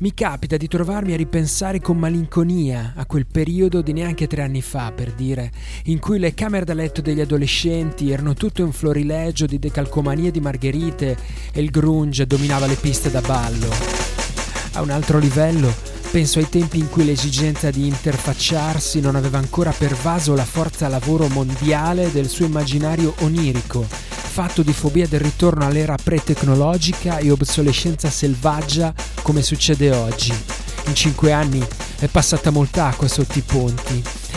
Mi capita di trovarmi a ripensare con malinconia a quel periodo di neanche tre anni fa, per dire, in cui le camere da letto degli adolescenti erano tutto un florilegio di decalcomanie di margherite e il grunge dominava le piste da ballo. A un altro livello, penso ai tempi in cui l'esigenza di interfacciarsi non aveva ancora pervaso la forza lavoro mondiale del suo immaginario onirico, fatto di fobia del ritorno all'era pre-tecnologica e obsolescenza selvaggia come succede oggi. In cinque anni è passata molta acqua sotto i ponti.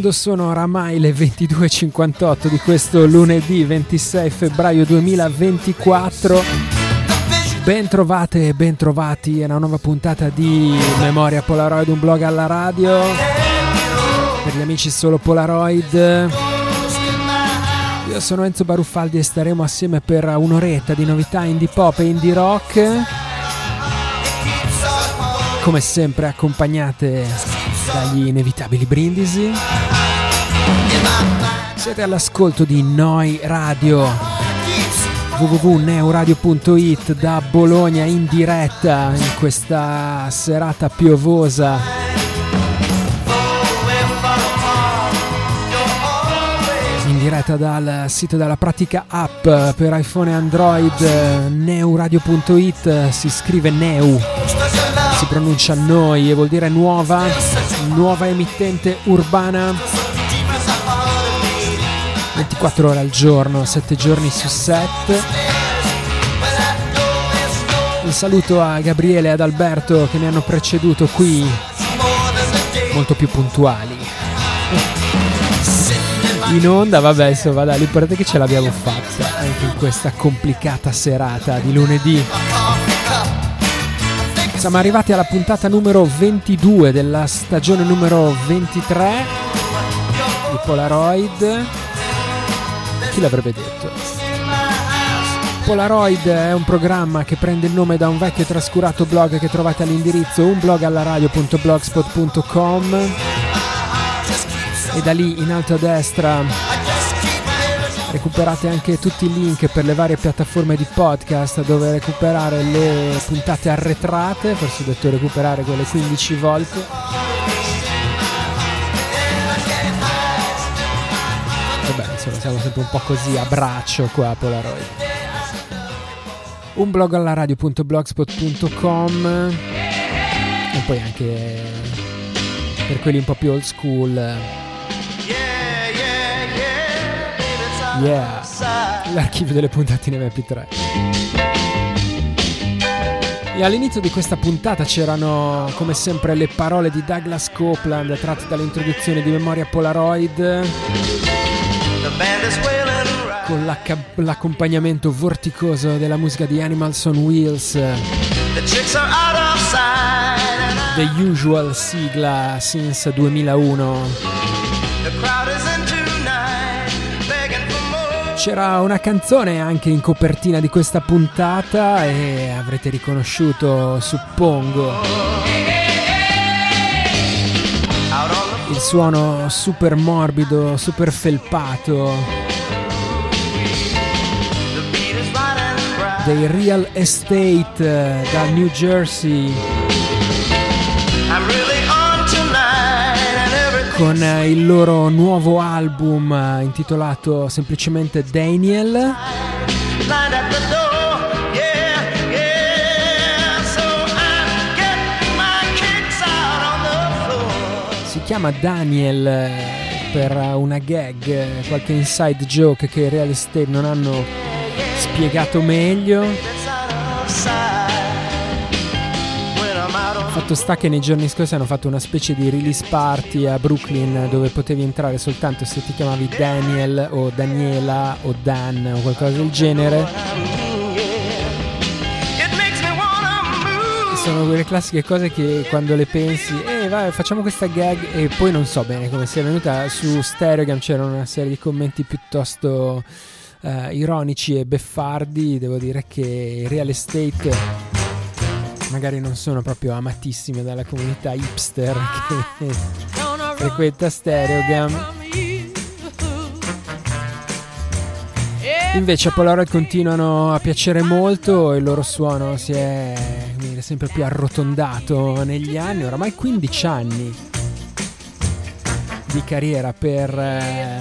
Quando sono oramai le 22.58 di questo lunedì 26 febbraio 2024. Ben trovate e ben trovati una nuova puntata di Memoria Polaroid, un blog alla radio. Per gli amici solo Polaroid. Io sono Enzo Baruffaldi e staremo assieme per un'oretta di novità indie pop e indie rock. Come sempre accompagnate dagli inevitabili brindisi. Siete all'ascolto di Noi Radio www.neuradio.it da Bologna in diretta in questa serata piovosa. In diretta dal sito della pratica app per iPhone e Android neuradio.it si scrive Neu si pronuncia noi e vuol dire nuova, nuova emittente urbana. 24 ore al giorno, 7 giorni su 7. Un saluto a Gabriele e ad Alberto che mi hanno preceduto qui, molto più puntuali. In onda, vabbè, insomma, dai, l'importante è che ce l'abbiamo fatta anche in questa complicata serata di lunedì. Siamo arrivati alla puntata numero 22 della stagione numero 23 di Polaroid. Chi l'avrebbe detto? Polaroid è un programma che prende il nome da un vecchio e trascurato blog che trovate all'indirizzo unblogallaradio.blogspot.com e da lì in alto a destra recuperate anche tutti i link per le varie piattaforme di podcast dove recuperare le puntate arretrate, forse ho detto recuperare quelle 15 volte. Vabbè, insomma, siamo sempre un po' così a braccio qua a Polaroid. Un blog alla radio.blogspot.com e poi anche per quelli un po' più old school Yeah, l'archivio delle puntate in MP3. E all'inizio di questa puntata c'erano come sempre le parole di Douglas Copeland tratte dall'introduzione di Memoria Polaroid con l'accompagnamento vorticoso della musica di Animals on Wheels. The Usual sigla since 2001 C'era una canzone anche in copertina di questa puntata e avrete riconosciuto, suppongo, il suono super morbido, super felpato dei Real Estate da New Jersey. con il loro nuovo album intitolato semplicemente Daniel. Chiama Daniel per una gag, qualche inside joke che Real Estate non hanno spiegato meglio. Fatto sta che nei giorni scorsi hanno fatto una specie di release party a Brooklyn dove potevi entrare soltanto se ti chiamavi Daniel o Daniela o Dan o qualcosa del genere. Sono quelle classiche cose che quando le pensi, eh vai facciamo questa gag e poi non so bene come sia venuta. Su Stereogam c'era una serie di commenti piuttosto uh, ironici e beffardi, devo dire che Real Estate magari non sono proprio amatissime dalla comunità hipster che frequenta Stereogam. Invece a Polaroid continuano a piacere molto e il loro suono si è sempre più arrotondato negli anni, oramai 15 anni di carriera per... Eh,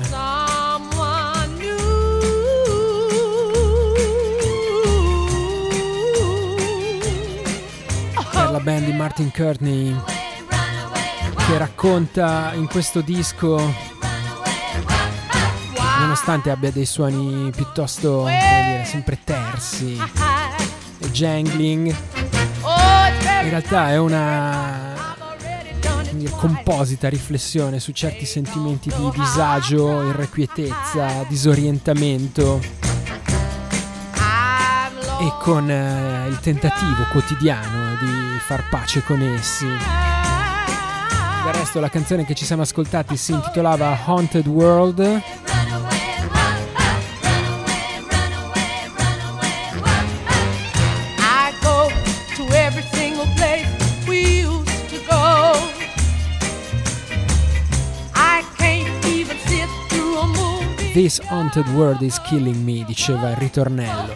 la band di Martin Courtney che racconta in questo disco nonostante abbia dei suoni piuttosto dire, sempre tersi e jangling in realtà è una composita riflessione su certi sentimenti di disagio, irrequietezza, disorientamento e con eh, il tentativo quotidiano di far pace con essi. Del resto la canzone che ci siamo ascoltati si intitolava Haunted World This Haunted World is Killing Me, diceva il ritornello.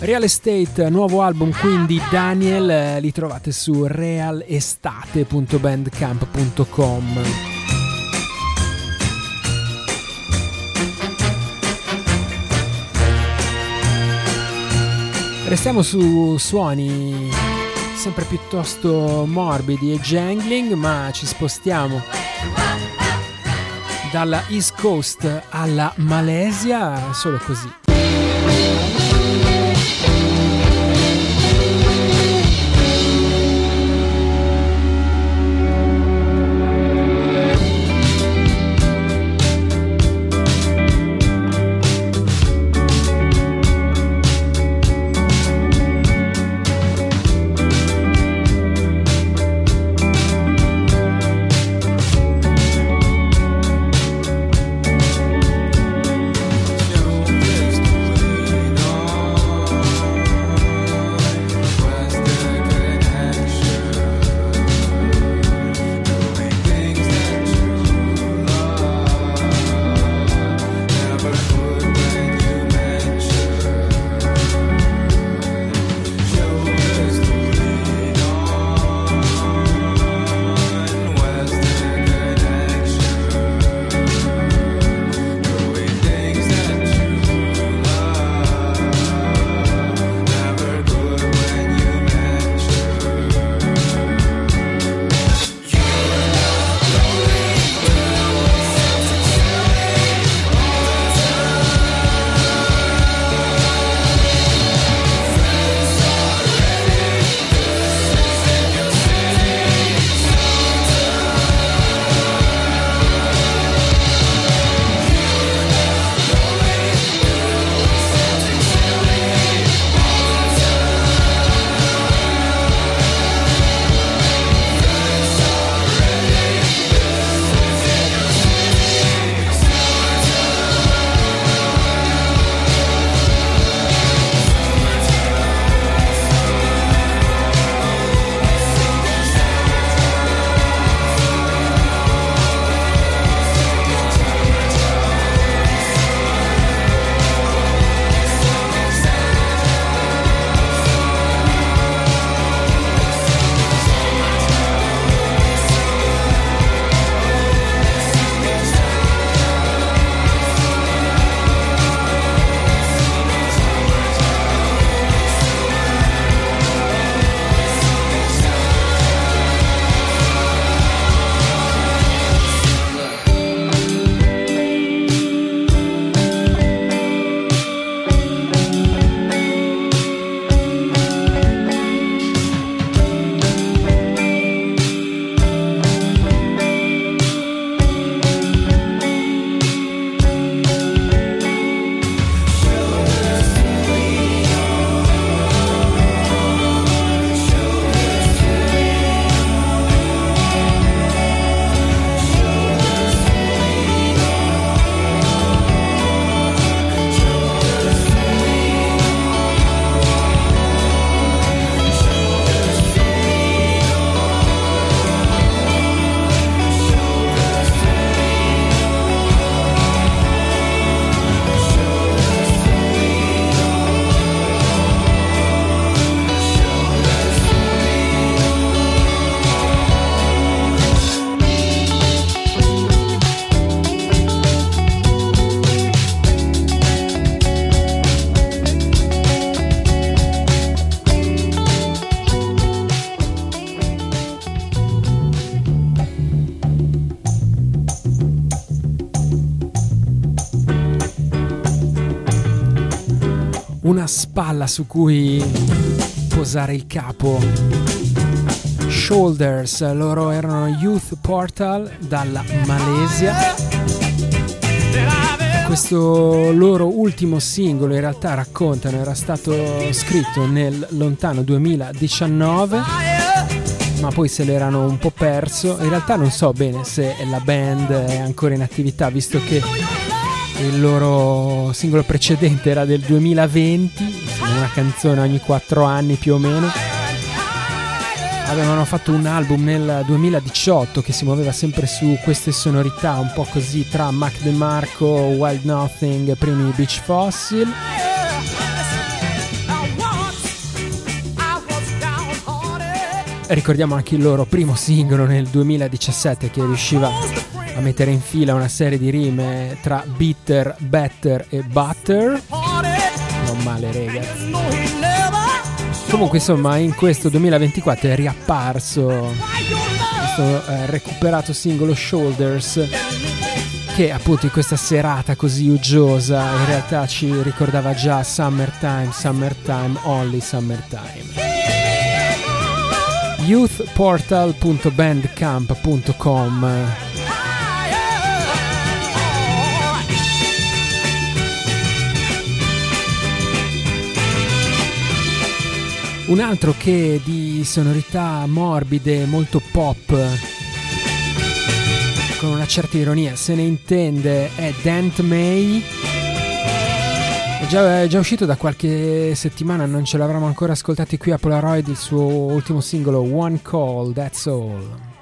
Real Estate, nuovo album quindi Daniel, eh, li trovate su realestate.bandcamp.com. Restiamo su suoni sempre piuttosto morbidi e jangling, ma ci spostiamo dalla East Coast alla Malesia, solo così. Spalla su cui posare il capo. Shoulders, loro erano Youth Portal dalla Malesia. Questo loro ultimo singolo in realtà raccontano era stato scritto nel lontano 2019 ma poi se l'erano un po' perso. In realtà non so bene se la band è ancora in attività visto che il loro singolo precedente era del 2020, una canzone ogni 4 anni più o meno. Avevano fatto un album nel 2018 che si muoveva sempre su queste sonorità, un po' così tra Mac DeMarco, Wild Nothing, primi Beach Fossil. Ricordiamo anche il loro primo singolo nel 2017 che riusciva a mettere in fila una serie di rime tra bitter, better e butter. Non male, ragazzi. Comunque, insomma, in questo 2024 è riapparso questo eh, recuperato singolo Shoulders che appunto in questa serata così uggiosa in realtà ci ricordava già Summertime, Summertime, Only Summertime youthportal.bandcamp.com Un altro che di sonorità morbide, molto pop, con una certa ironia, se ne intende, è Dent May. È già, è già uscito da qualche settimana, non ce l'avremo ancora ascoltati qui a Polaroid, il suo ultimo singolo One Call, That's All.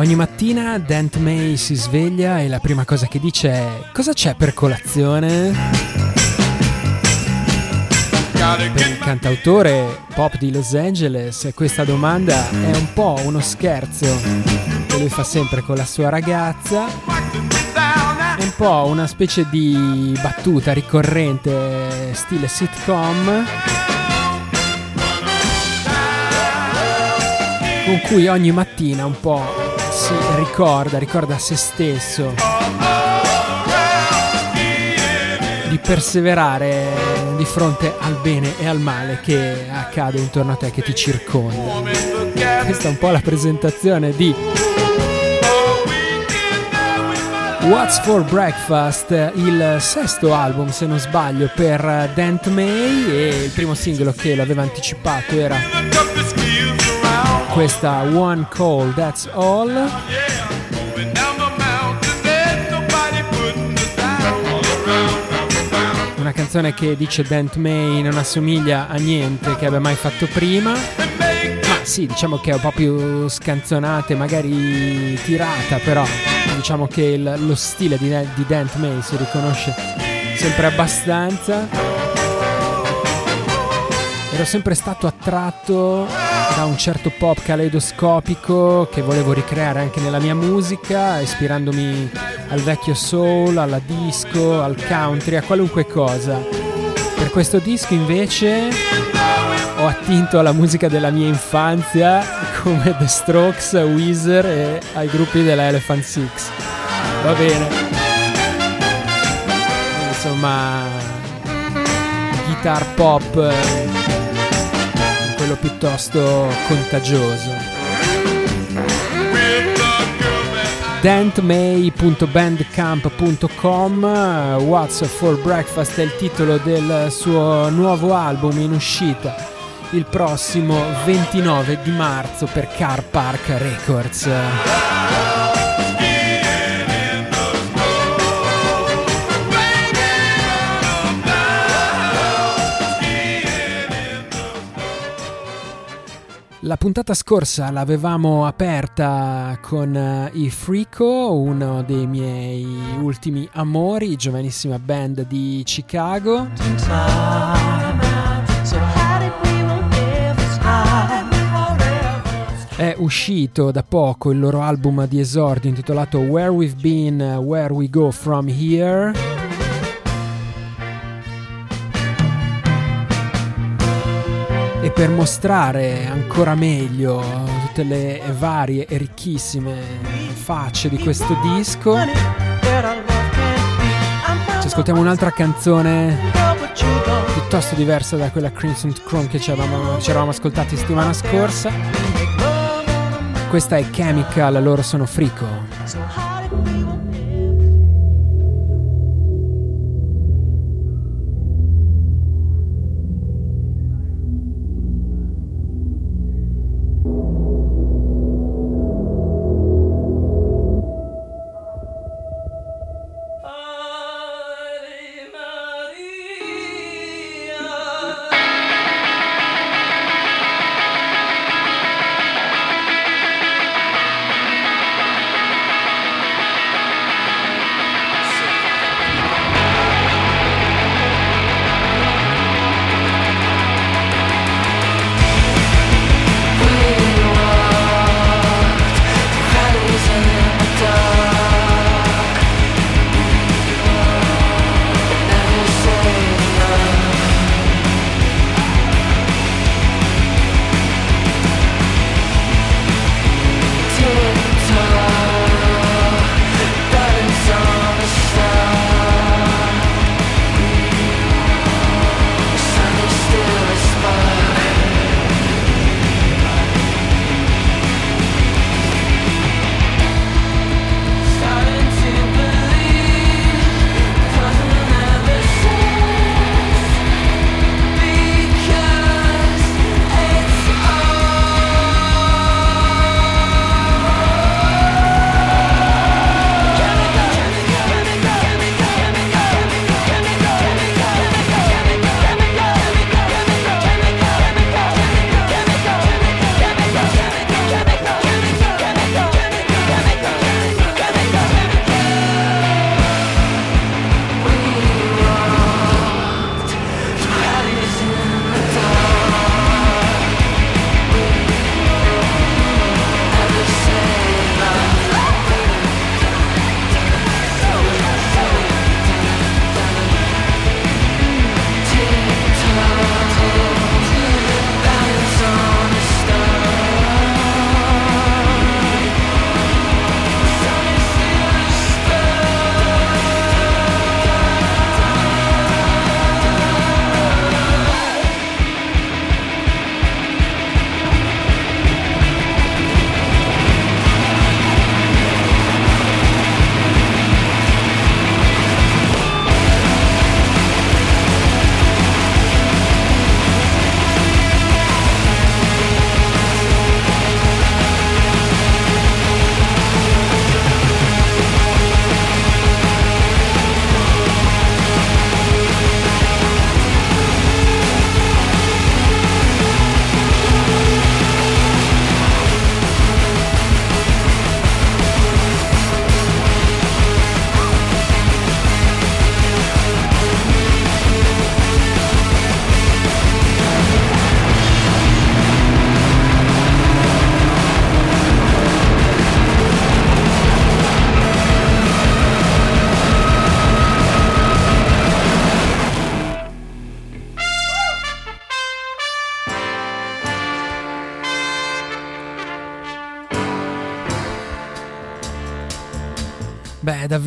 Ogni mattina Dent May si sveglia e la prima cosa che dice è cosa c'è per colazione? Per il cantautore pop di Los Angeles questa domanda è un po' uno scherzo che lui fa sempre con la sua ragazza. È un po' una specie di battuta ricorrente stile sitcom con cui ogni mattina un po' si ricorda, ricorda se stesso di perseverare di fronte al bene e al male che accade intorno a te, che ti circonda. Questa è un po' la presentazione di What's for Breakfast, il sesto album se non sbaglio per Dent May e il primo singolo che l'aveva anticipato era questa One Call That's All. Una canzone che dice Dent May non assomiglia a niente che abbia mai fatto prima. Ma sì, diciamo che è un po' più scanzonata e magari tirata, però diciamo che il- lo stile di, di Dent May si riconosce sempre abbastanza. Ero sempre stato attratto da un certo pop caleidoscopico che volevo ricreare anche nella mia musica, ispirandomi al vecchio soul, alla disco, al country, a qualunque cosa. Per questo disco invece ho attinto alla musica della mia infanzia come The Strokes, Weezer e ai gruppi della Elephant Six. Va bene. Insomma, guitar pop, quello piuttosto contagioso. dentmay.bandcamp.com eh, What's for Breakfast è il titolo del suo nuovo album in uscita il prossimo 29 di marzo per Car Park Records. La puntata scorsa l'avevamo aperta con eh, i Frico, uno dei miei ultimi amori, giovanissima band di Chicago. È uscito da poco il loro album di esordio intitolato Where We've Been, Where We Go From Here. Per mostrare ancora meglio tutte le varie e ricchissime facce di questo disco, ci ascoltiamo un'altra canzone piuttosto diversa da quella Crimson Chrome che ci, avevamo- ci eravamo ascoltati settimana scorsa. Questa è Chemical, loro sono Frico.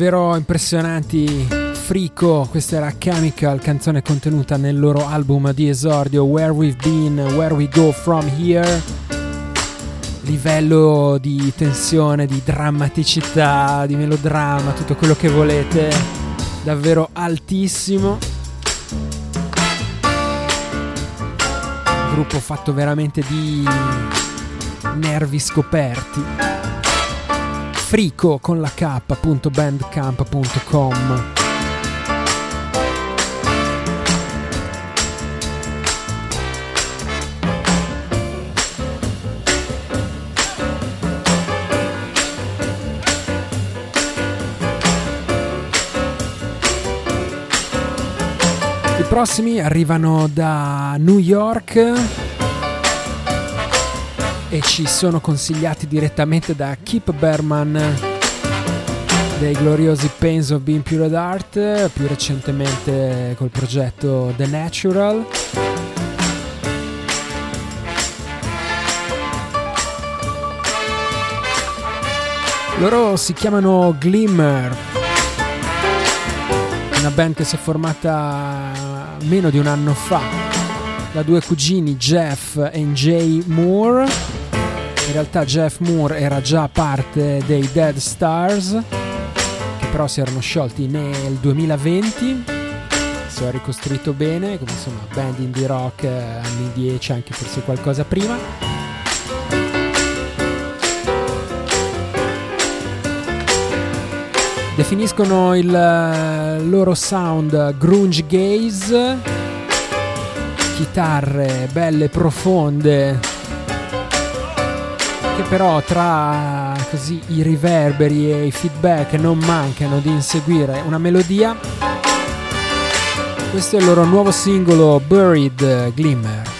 Davvero impressionanti. Frico, questa era Chemical, canzone contenuta nel loro album di esordio Where We've Been, Where We Go From Here. Livello di tensione, di drammaticità, di melodramma, tutto quello che volete, davvero altissimo. Gruppo fatto veramente di nervi scoperti. Frico con la k.bandcamp.com I prossimi arrivano da New York e ci sono consigliati direttamente da Keep Berman dei gloriosi Pains of Being Pure Art, più recentemente col progetto The Natural. Loro si chiamano Glimmer, una band che si è formata meno di un anno fa da due cugini Jeff e Jay Moore. In realtà Jeff Moore era già parte dei Dead Stars, che però si erano sciolti nel 2020. Si è ricostruito bene, come insomma band indie rock eh, anni 10, anche forse qualcosa prima. Definiscono il eh, loro sound grunge gaze, chitarre belle profonde, che però tra così i riverberi e i feedback non mancano di inseguire una melodia. Questo è il loro nuovo singolo Buried Glimmer.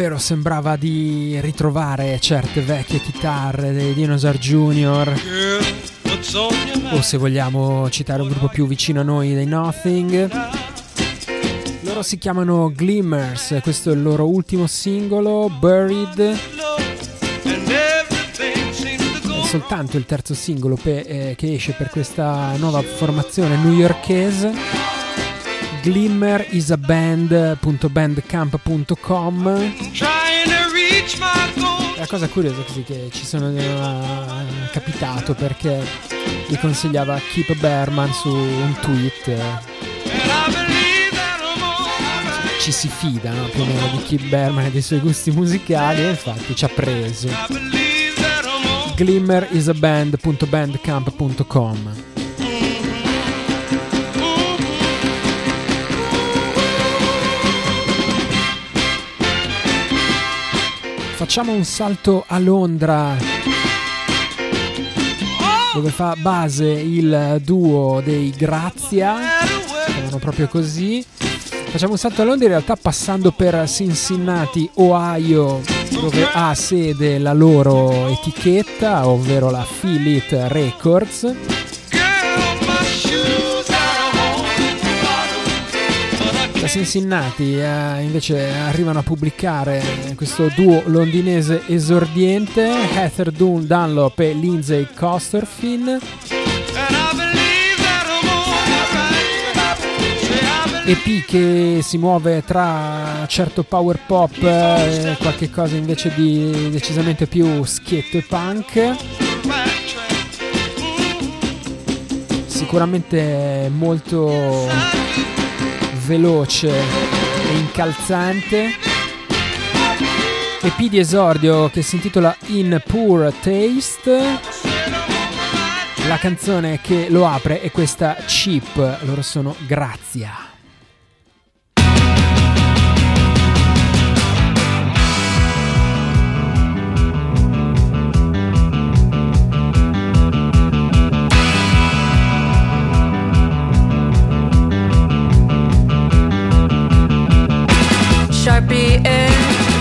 Davvero sembrava di ritrovare certe vecchie chitarre dei Dinosaur Jr. O se vogliamo citare un gruppo più vicino a noi dei Nothing. Loro si chiamano Glimmers, questo è il loro ultimo singolo, Buried. È soltanto il terzo singolo pe- eh, che esce per questa nuova formazione newyorkese glimmerisaband.bandcamp.com La cosa curiosa è così che ci sono uh, capitato perché gli consigliava Keep Berman su un tweet. Ci si fida no? più o meno di Keep Berman e dei suoi gusti musicali e infatti ci ha preso. glimmerisaband.bandcamp.com Facciamo un salto a Londra dove fa base il duo dei Grazia, chiamano proprio così. Facciamo un salto a Londra in realtà passando per Cincinnati, Ohio, dove ha sede la loro etichetta, ovvero la Philip Records. Cincinnati eh, invece arrivano a pubblicare questo duo londinese esordiente, Heather Dun Dunlop e Lindsay Costerfin. EP che si muove tra certo power pop e qualche cosa invece di decisamente più schietto e punk. Sicuramente molto veloce e incalzante. EP di esordio che si intitola In Poor Taste. La canzone che lo apre è questa Cheap, loro sono Grazia.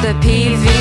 The PVC.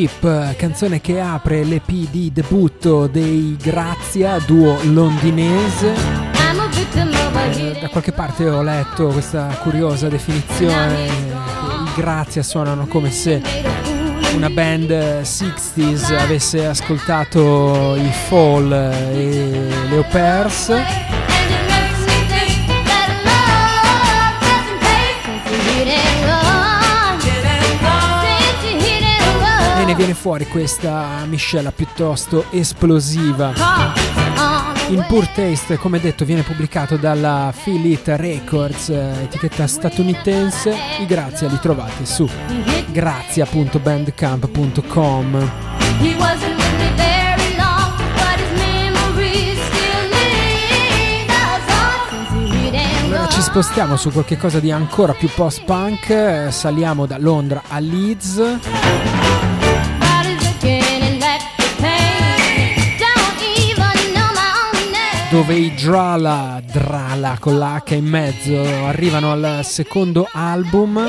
Ship, canzone che apre l'EP di debutto dei Grazia, duo londinese. Da qualche parte ho letto questa curiosa definizione i Grazia suonano come se una band 60s avesse ascoltato i Fall e le Au Pairs. Ne viene fuori questa miscela piuttosto esplosiva. In Poor Taste, come detto, viene pubblicato dalla Feel It Records, eh, etichetta statunitense. I Grazia li trovate su grazia.bandcamp.com. Allora ci spostiamo su qualche cosa di ancora più post-punk, eh, saliamo da Londra a Leeds. Dove i Drala, Drala con la H in mezzo, arrivano al secondo album.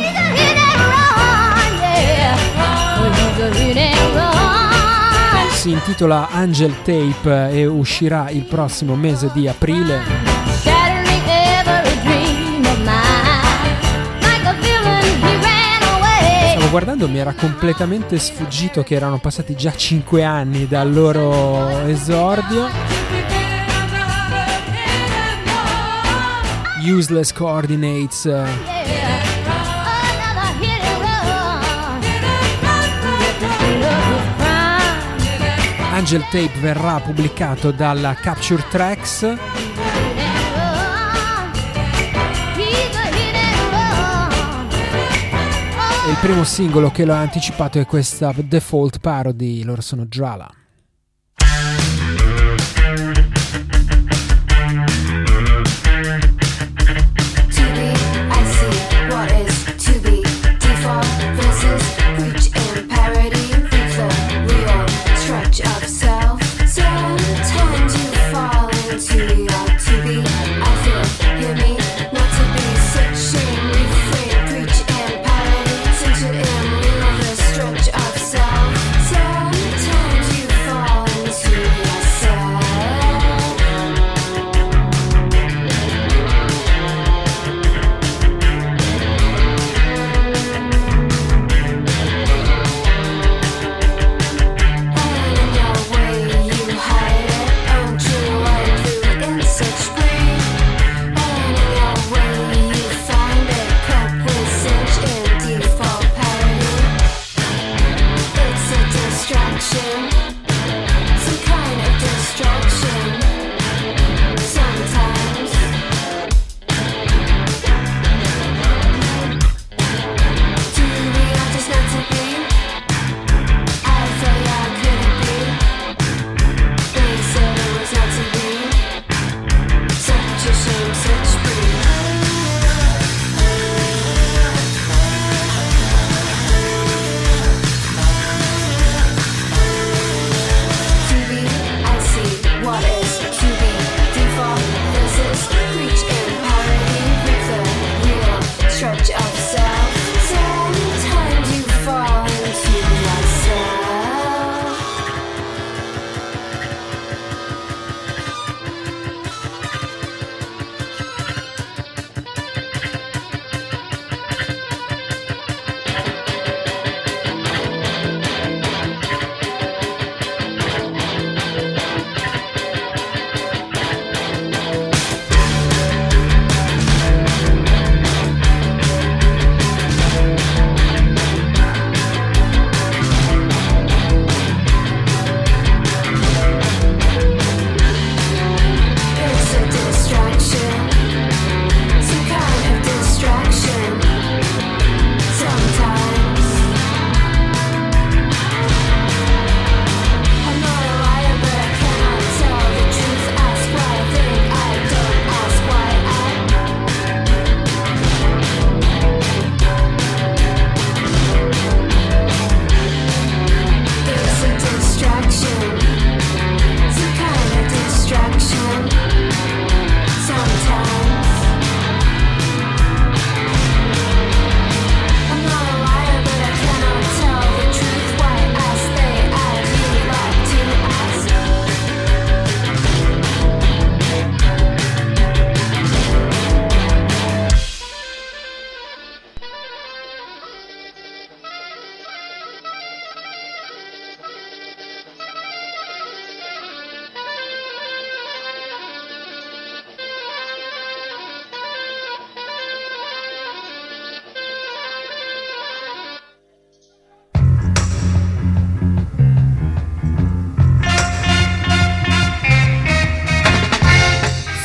Si intitola Angel Tape e uscirà il prossimo mese di aprile. Guardando, mi era completamente sfuggito che erano passati già 5 anni dal loro esordio. His crime. Angel Tape verrà pubblicato dalla Capture Tracks. E il primo singolo che l'ho anticipato è questa Default Parody, loro sono Drala.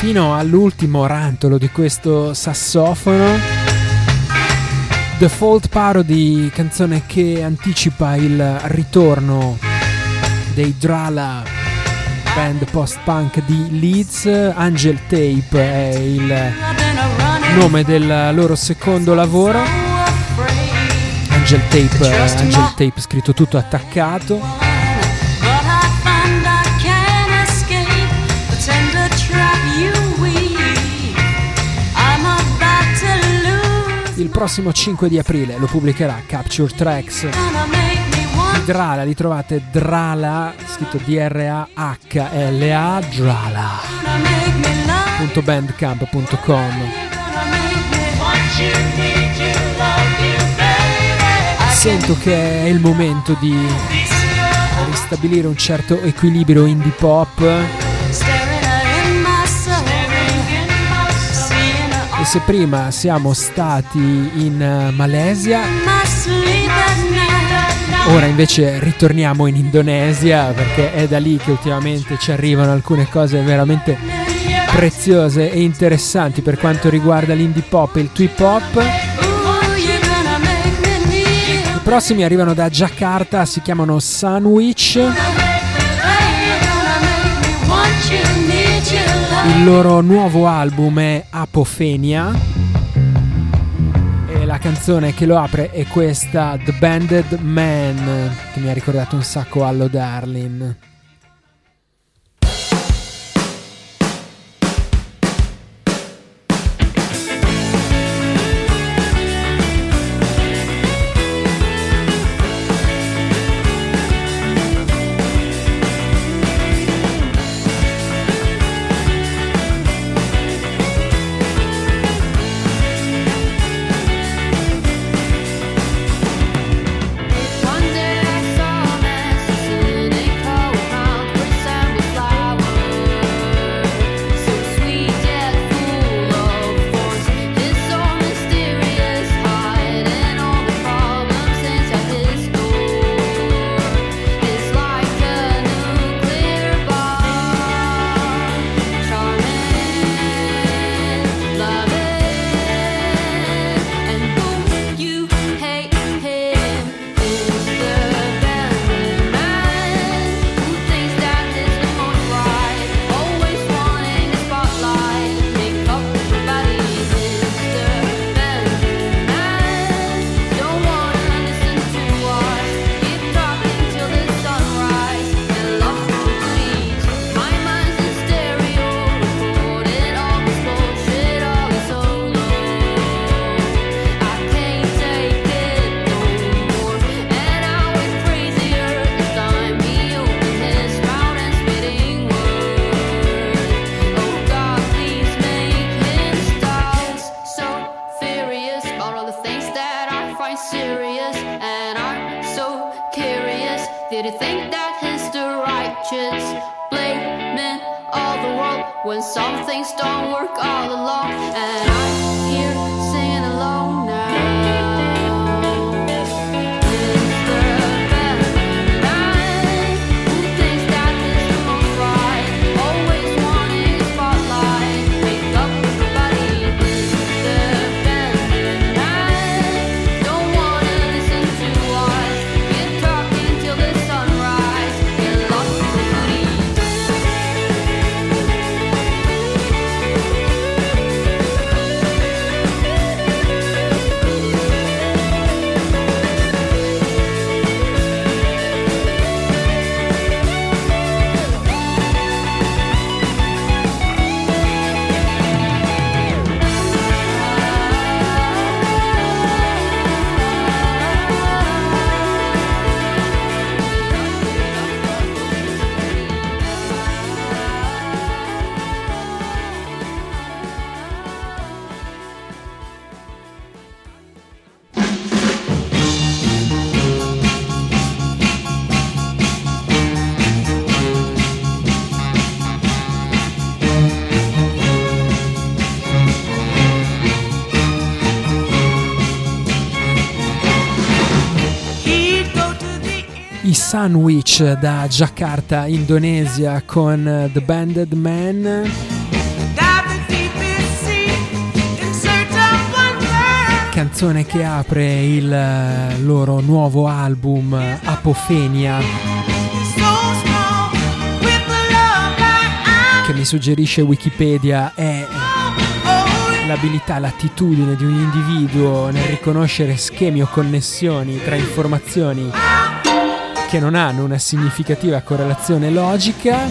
fino all'ultimo rantolo di questo sassofono. The Fault Parody, canzone che anticipa il ritorno dei Drala, band post-punk di Leeds. Angel Tape è il nome del loro secondo lavoro. Angel Tape, Angel Tape scritto tutto attaccato. prossimo 5 di aprile lo pubblicherà Capture Tracks. Drala, li trovate Drala, scritto D-R-A-H-L-A, Drala. .bandcamp.com Sento che è il momento di ristabilire un certo equilibrio indie pop se prima siamo stati in eh, Malesia, ora invece ritorniamo in Indonesia perché è da lì che ultimamente ci arrivano alcune cose veramente preziose e interessanti per quanto riguarda l'indie pop e il trip hop. I prossimi arrivano da Jakarta, si chiamano Sandwich. Il loro nuovo album è Apofenia e la canzone che lo apre è questa The Banded Man che mi ha ricordato un sacco Allo Darlin. Sandwich da Jakarta, Indonesia con eh, The Banded Man. Canzone che apre il eh, loro nuovo album eh, Apofenia. Che mi suggerisce Wikipedia è l'abilità, l'attitudine di un individuo nel riconoscere schemi o connessioni tra informazioni che non hanno una significativa correlazione logica.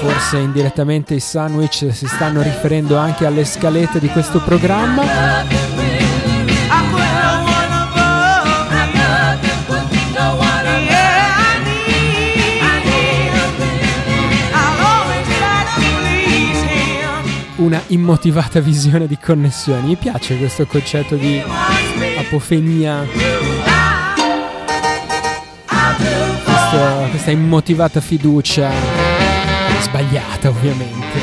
Forse indirettamente i sandwich si stanno riferendo anche alle scalette di questo programma. Una immotivata visione di connessioni. Mi piace questo concetto di apofenia. Questo- questa immotivata fiducia sbagliata ovviamente.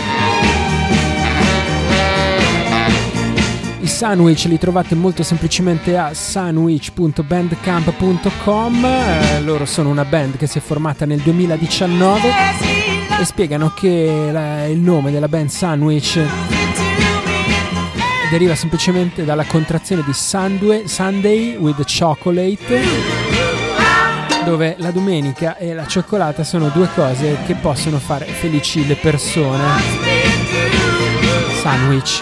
I sandwich li trovate molto semplicemente a sandwich.bandcamp.com. Eh, loro sono una band che si è formata nel 2019 e spiegano che la- il nome della band Sandwich deriva semplicemente dalla contrazione di Sandwe- Sunday with chocolate, dove la domenica e la cioccolata sono due cose che possono fare felici le persone. Sandwich.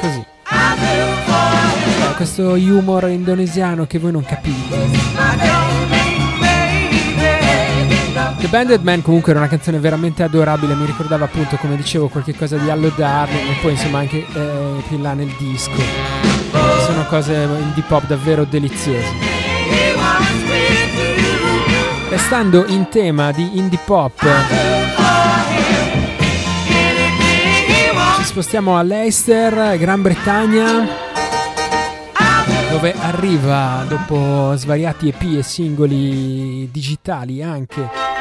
Così. Questo humor indonesiano che voi non capite. The Banded Man comunque era una canzone veramente adorabile, mi ricordava appunto come dicevo qualche cosa di Allo Darling e poi insomma anche eh, più in là nel disco. Sono cose indie pop davvero deliziose. Restando in tema di indie pop, ci spostiamo a Leicester, Gran Bretagna, dove arriva dopo svariati EP e singoli digitali anche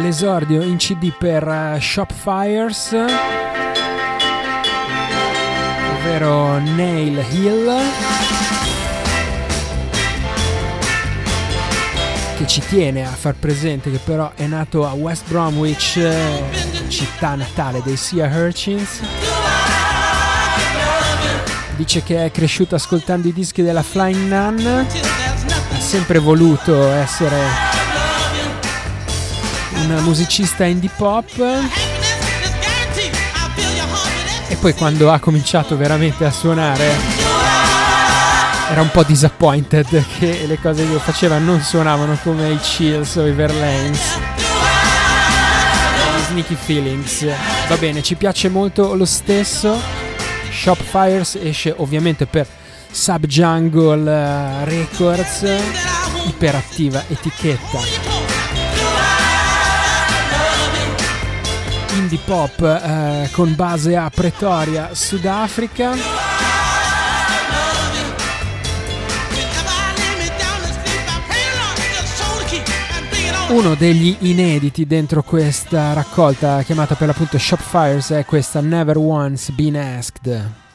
l'esordio in CD per eh, Shopfires, ovvero Nail Hill, che ci tiene a far presente che però è nato a West Bromwich, eh, città natale dei Sea Urchins. Dice che è cresciuto ascoltando i dischi della Flying Nun, ha sempre voluto essere un musicista indie pop. E poi quando ha cominciato veramente a suonare era un po' disappointed che le cose che faceva non suonavano come i Chills o i Verlaines. Sneaky Feelings. Va bene ci piace molto lo stesso. Shopfires esce ovviamente per Subjungle eh, Records. Iperattiva etichetta indie pop eh, con base a Pretoria, Sudafrica. Uno degli inediti dentro questa raccolta chiamata per l'appunto Shopfires è questa Never Once Been Asked.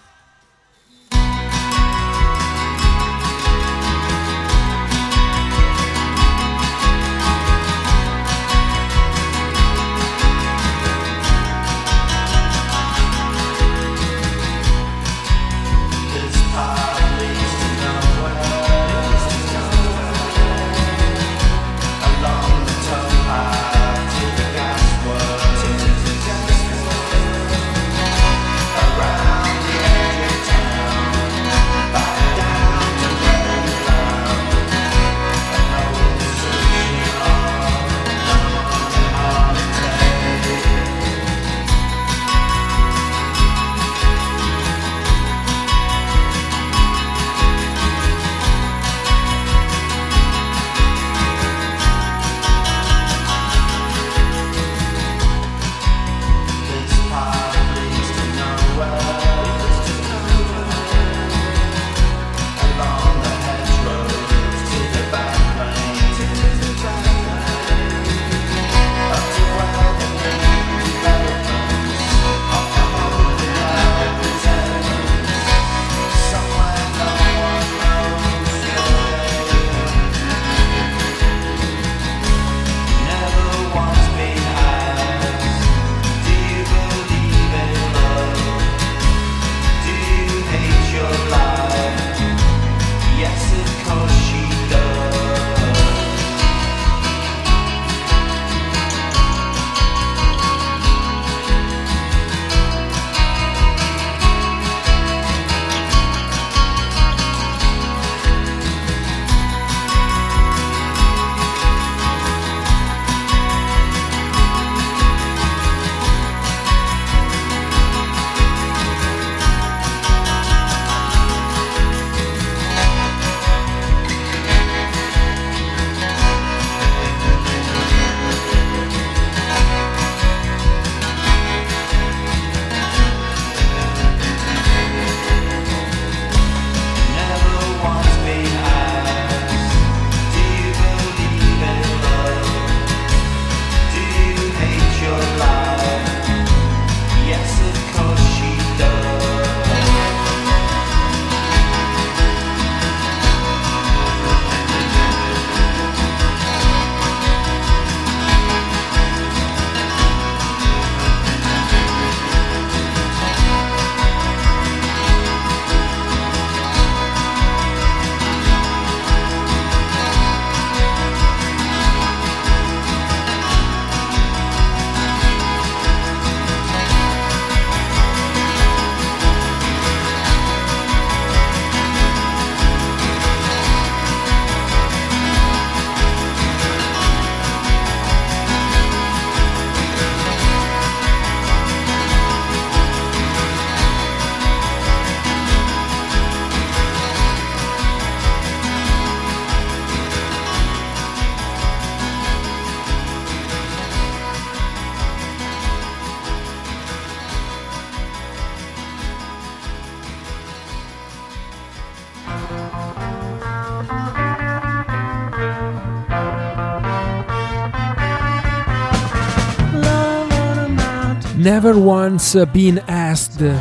Never Once Been Asked,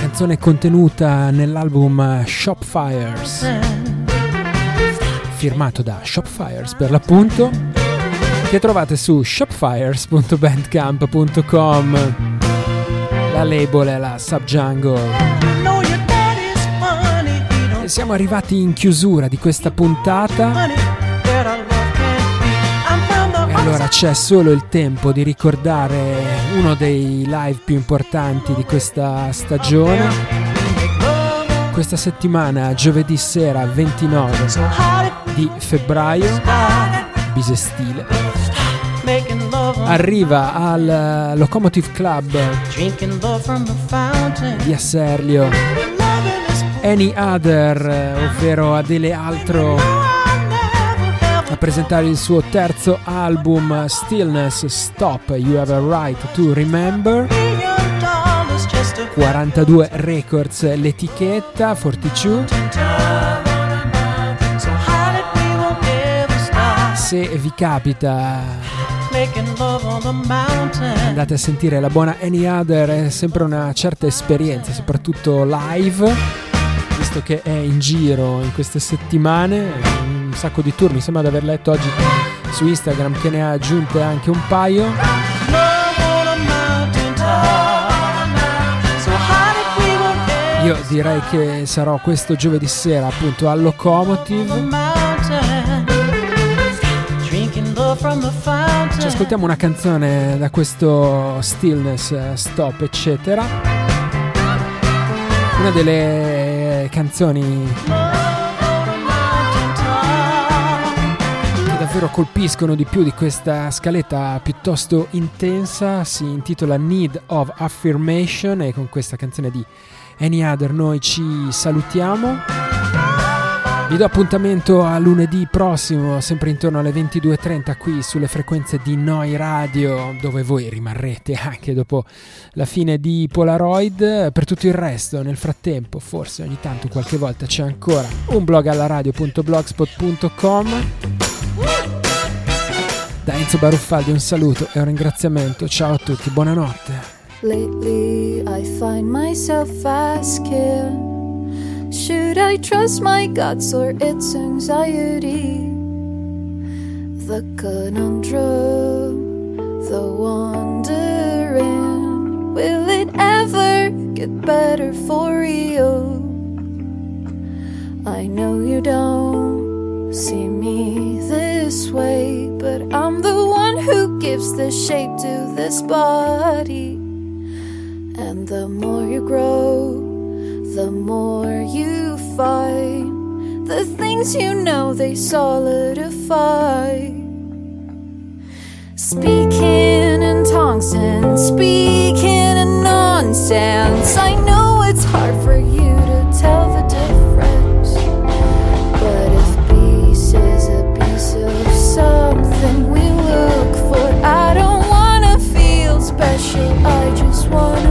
canzone contenuta nell'album Shop Fires, firmato da Shop Fires per l'appunto, che trovate su shopfires.bandcamp.com. La label è la Subjungle. E siamo arrivati in chiusura di questa puntata. Allora c'è solo il tempo di ricordare uno dei live più importanti di questa stagione. Questa settimana, giovedì sera 29 di febbraio, bisestile, arriva al Locomotive Club di Asserlio. Any Other, eh, ovvero Adele Altro, presentare il suo terzo album Stillness Stop You Have a Right to Remember. 42 Records l'etichetta, Fortitude. Se vi capita andate a sentire la buona Any Other, è sempre una certa esperienza, soprattutto live, visto che è in giro in queste settimane, sacco di tour, mi sembra di aver letto oggi su Instagram che ne ha aggiunte anche un paio. Io direi che sarò questo giovedì sera appunto al Locomotive. Ci ascoltiamo una canzone da questo Stillness eh, Stop eccetera. Una delle canzoni davvero colpiscono di più di questa scaletta piuttosto intensa si intitola Need of Affirmation e con questa canzone di Any Other noi ci salutiamo. Vi do appuntamento a lunedì prossimo, sempre intorno alle 22.30 qui sulle frequenze di Noi Radio, dove voi rimarrete anche dopo la fine di Polaroid. Per tutto il resto, nel frattempo, forse ogni tanto, qualche volta c'è ancora un blog alla radio.blogspot.com. Da Enzo Baruffaldi un saluto e un ringraziamento. Ciao a tutti, buonanotte. Lately, I find myself asking Should I trust my guts or its anxiety? The conundrum, the wondering Will it ever get better for you? I know you don't see me this way, but I'm the one who gives the shape to this body. And the more you grow, the more you find the things you know they solidify. Speaking in tongues and speaking in nonsense. I know it's hard for you to tell the difference. But if peace is a piece of something we look for, I don't wanna feel special, I just wanna